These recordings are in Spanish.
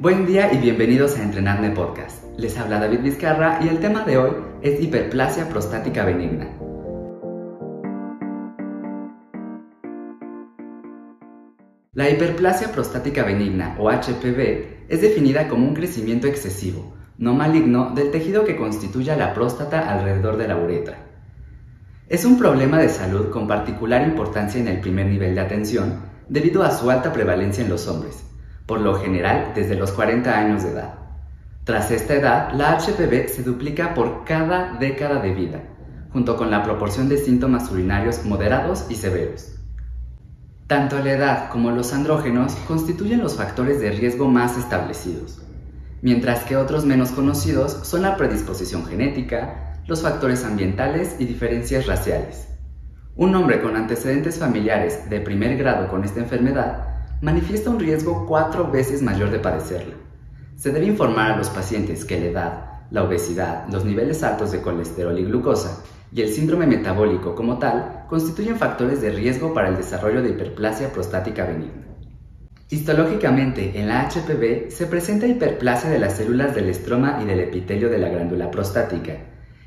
Buen día y bienvenidos a Entrenarme Podcast. Les habla David Vizcarra y el tema de hoy es hiperplasia prostática benigna. La hiperplasia prostática benigna o HPV es definida como un crecimiento excesivo, no maligno, del tejido que constituye la próstata alrededor de la uretra. Es un problema de salud con particular importancia en el primer nivel de atención debido a su alta prevalencia en los hombres por lo general desde los 40 años de edad. Tras esta edad, la HPV se duplica por cada década de vida, junto con la proporción de síntomas urinarios moderados y severos. Tanto la edad como los andrógenos constituyen los factores de riesgo más establecidos, mientras que otros menos conocidos son la predisposición genética, los factores ambientales y diferencias raciales. Un hombre con antecedentes familiares de primer grado con esta enfermedad manifiesta un riesgo cuatro veces mayor de padecerla. Se debe informar a los pacientes que la edad, la obesidad, los niveles altos de colesterol y glucosa y el síndrome metabólico como tal constituyen factores de riesgo para el desarrollo de hiperplasia prostática benigna. Histológicamente, en la HPV se presenta hiperplasia de las células del estroma y del epitelio de la glándula prostática,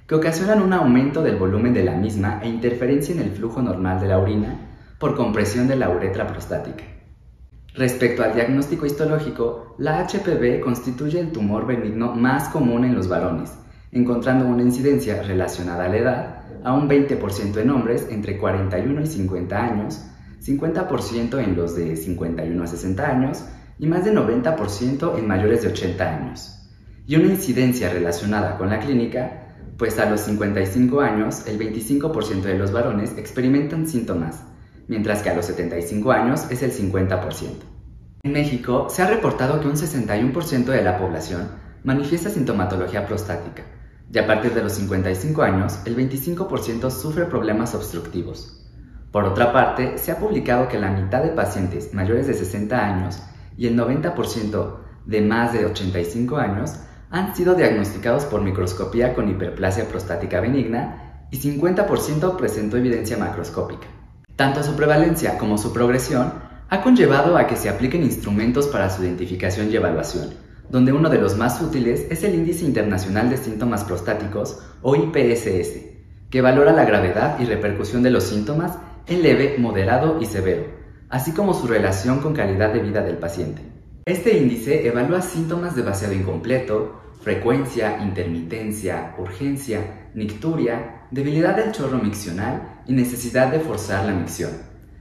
que ocasionan un aumento del volumen de la misma e interferencia en el flujo normal de la orina por compresión de la uretra prostática. Respecto al diagnóstico histológico, la HPV constituye el tumor benigno más común en los varones, encontrando una incidencia relacionada a la edad a un 20% en hombres entre 41 y 50 años, 50% en los de 51 a 60 años y más de 90% en mayores de 80 años. Y una incidencia relacionada con la clínica, pues a los 55 años el 25% de los varones experimentan síntomas mientras que a los 75 años es el 50%. En México se ha reportado que un 61% de la población manifiesta sintomatología prostática y a partir de los 55 años el 25% sufre problemas obstructivos. Por otra parte, se ha publicado que la mitad de pacientes mayores de 60 años y el 90% de más de 85 años han sido diagnosticados por microscopía con hiperplasia prostática benigna y 50% presentó evidencia macroscópica. Tanto su prevalencia como su progresión ha conllevado a que se apliquen instrumentos para su identificación y evaluación, donde uno de los más útiles es el Índice Internacional de Síntomas Prostáticos o IPSS, que valora la gravedad y repercusión de los síntomas en leve, moderado y severo, así como su relación con calidad de vida del paciente. Este índice evalúa síntomas de vaciado incompleto, frecuencia, intermitencia, urgencia, nicturia, debilidad del chorro miccional y necesidad de forzar la micción.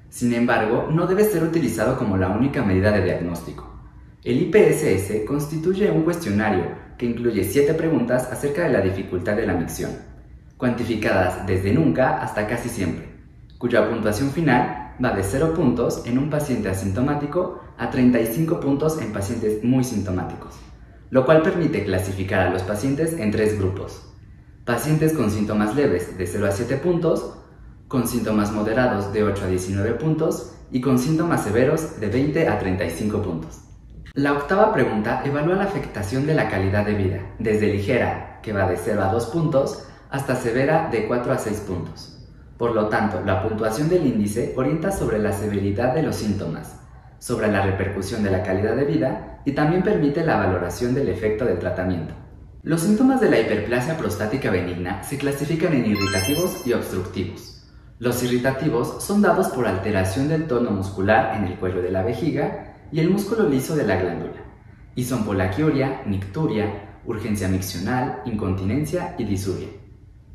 Sin embargo, no debe ser utilizado como la única medida de diagnóstico. El IPSS constituye un cuestionario que incluye siete preguntas acerca de la dificultad de la micción, cuantificadas desde nunca hasta casi siempre, cuya puntuación final va de 0 puntos en un paciente asintomático a 35 puntos en pacientes muy sintomáticos lo cual permite clasificar a los pacientes en tres grupos. Pacientes con síntomas leves de 0 a 7 puntos, con síntomas moderados de 8 a 19 puntos y con síntomas severos de 20 a 35 puntos. La octava pregunta evalúa la afectación de la calidad de vida, desde ligera, que va de 0 a 2 puntos, hasta severa de 4 a 6 puntos. Por lo tanto, la puntuación del índice orienta sobre la severidad de los síntomas, sobre la repercusión de la calidad de vida y también permite la valoración del efecto del tratamiento. Los síntomas de la hiperplasia prostática benigna se clasifican en irritativos y obstructivos. Los irritativos son dados por alteración del tono muscular en el cuello de la vejiga y el músculo liso de la glándula, y son polaquiuria, nicturia, urgencia miccional, incontinencia y disuria.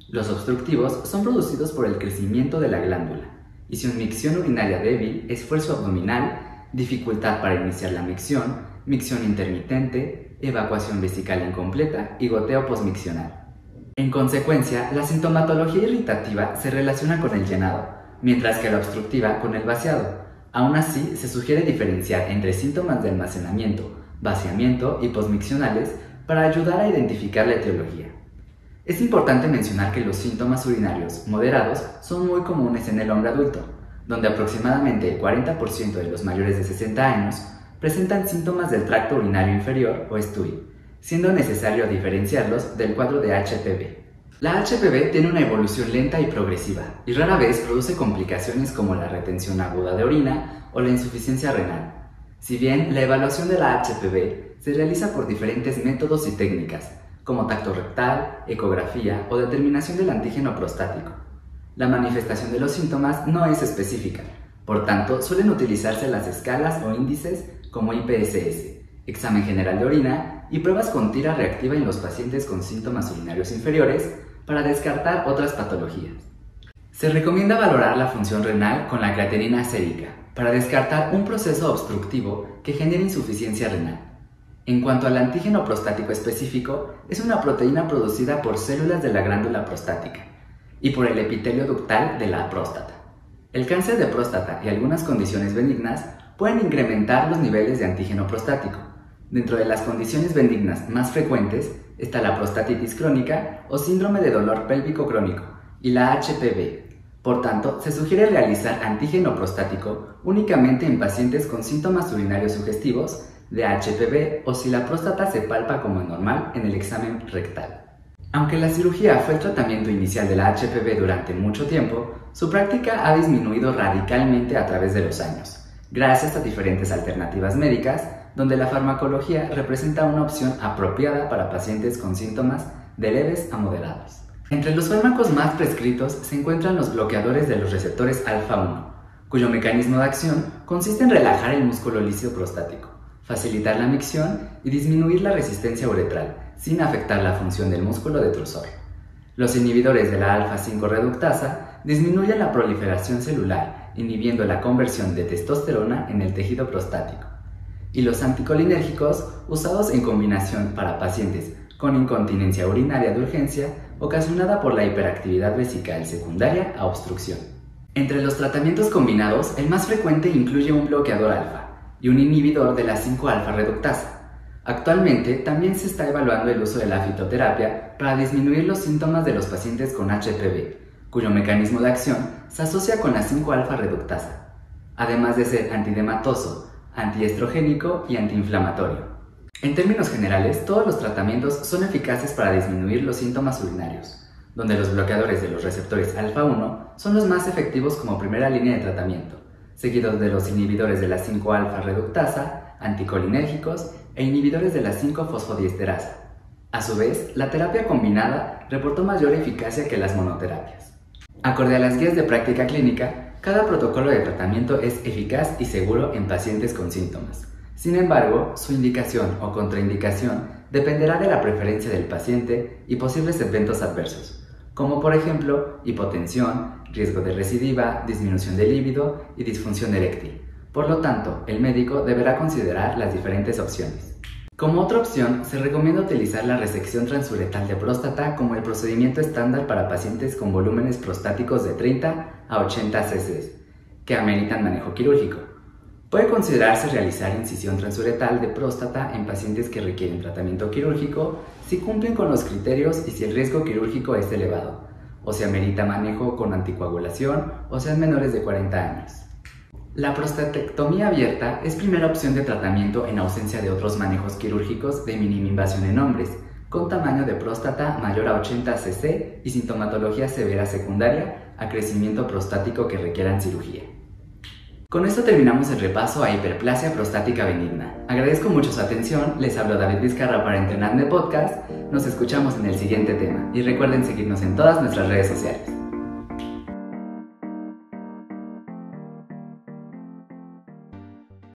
Los obstructivos son producidos por el crecimiento de la glándula, y una micción urinaria débil, esfuerzo abdominal dificultad para iniciar la micción, micción intermitente, evacuación vesical incompleta y goteo posmiccional. En consecuencia, la sintomatología irritativa se relaciona con el llenado, mientras que la obstructiva con el vaciado. Aún así, se sugiere diferenciar entre síntomas de almacenamiento, vaciamiento y posmiccionales para ayudar a identificar la etiología. Es importante mencionar que los síntomas urinarios moderados son muy comunes en el hombre adulto, donde aproximadamente el 40% de los mayores de 60 años presentan síntomas del tracto urinario inferior o STUI, siendo necesario diferenciarlos del cuadro de HPV. La HPV tiene una evolución lenta y progresiva y rara vez produce complicaciones como la retención aguda de orina o la insuficiencia renal. Si bien la evaluación de la HPV se realiza por diferentes métodos y técnicas, como tacto rectal, ecografía o determinación del antígeno prostático. La manifestación de los síntomas no es específica, por tanto suelen utilizarse las escalas o índices como IPSS, examen general de orina y pruebas con tira reactiva en los pacientes con síntomas urinarios inferiores para descartar otras patologías. Se recomienda valorar la función renal con la creatinina sérica para descartar un proceso obstructivo que genere insuficiencia renal. En cuanto al antígeno prostático específico, es una proteína producida por células de la glándula prostática y por el epitelio ductal de la próstata. El cáncer de próstata y algunas condiciones benignas pueden incrementar los niveles de antígeno prostático. Dentro de las condiciones benignas más frecuentes está la prostatitis crónica o síndrome de dolor pélvico crónico y la HPV, por tanto, se sugiere realizar antígeno prostático únicamente en pacientes con síntomas urinarios sugestivos de HPV o si la próstata se palpa como normal en el examen rectal. Aunque la cirugía fue el tratamiento inicial de la HPV durante mucho tiempo, su práctica ha disminuido radicalmente a través de los años, gracias a diferentes alternativas médicas donde la farmacología representa una opción apropiada para pacientes con síntomas de leves a moderados. Entre los fármacos más prescritos se encuentran los bloqueadores de los receptores alfa-1, cuyo mecanismo de acción consiste en relajar el músculo lícido prostático, facilitar la micción y disminuir la resistencia uretral, sin afectar la función del músculo detrusor. Los inhibidores de la alfa-5 reductasa disminuyen la proliferación celular, inhibiendo la conversión de testosterona en el tejido prostático. Y los anticolinérgicos, usados en combinación para pacientes con incontinencia urinaria de urgencia ocasionada por la hiperactividad vesical secundaria a obstrucción. Entre los tratamientos combinados, el más frecuente incluye un bloqueador alfa y un inhibidor de la 5-alfa reductasa. Actualmente también se está evaluando el uso de la fitoterapia para disminuir los síntomas de los pacientes con HPV, cuyo mecanismo de acción se asocia con la 5-alfa reductasa, además de ser antidematoso, antiestrogénico y antiinflamatorio. En términos generales, todos los tratamientos son eficaces para disminuir los síntomas urinarios, donde los bloqueadores de los receptores alfa-1 son los más efectivos como primera línea de tratamiento, seguidos de los inhibidores de la 5-alfa reductasa, anticolinérgicos e inhibidores de la 5-fosfodiesterasa. A su vez, la terapia combinada reportó mayor eficacia que las monoterapias. Acorde a las guías de práctica clínica, cada protocolo de tratamiento es eficaz y seguro en pacientes con síntomas. Sin embargo, su indicación o contraindicación dependerá de la preferencia del paciente y posibles eventos adversos, como por ejemplo hipotensión, riesgo de recidiva, disminución de líbido y disfunción eréctil. Por lo tanto, el médico deberá considerar las diferentes opciones. Como otra opción, se recomienda utilizar la resección transuretal de próstata como el procedimiento estándar para pacientes con volúmenes prostáticos de 30 a 80 cc, que ameritan manejo quirúrgico. Puede considerarse realizar incisión transuretal de próstata en pacientes que requieren tratamiento quirúrgico si cumplen con los criterios y si el riesgo quirúrgico es elevado, o se amerita manejo con anticoagulación o sean menores de 40 años. La prostatectomía abierta es primera opción de tratamiento en ausencia de otros manejos quirúrgicos de mínima invasión en hombres, con tamaño de próstata mayor a 80 cc y sintomatología severa secundaria a crecimiento prostático que requieran cirugía. Con esto terminamos el repaso a hiperplasia prostática benigna. Agradezco mucho su atención, les hablo David Vizcarra para Entrenarme Podcast, nos escuchamos en el siguiente tema y recuerden seguirnos en todas nuestras redes sociales.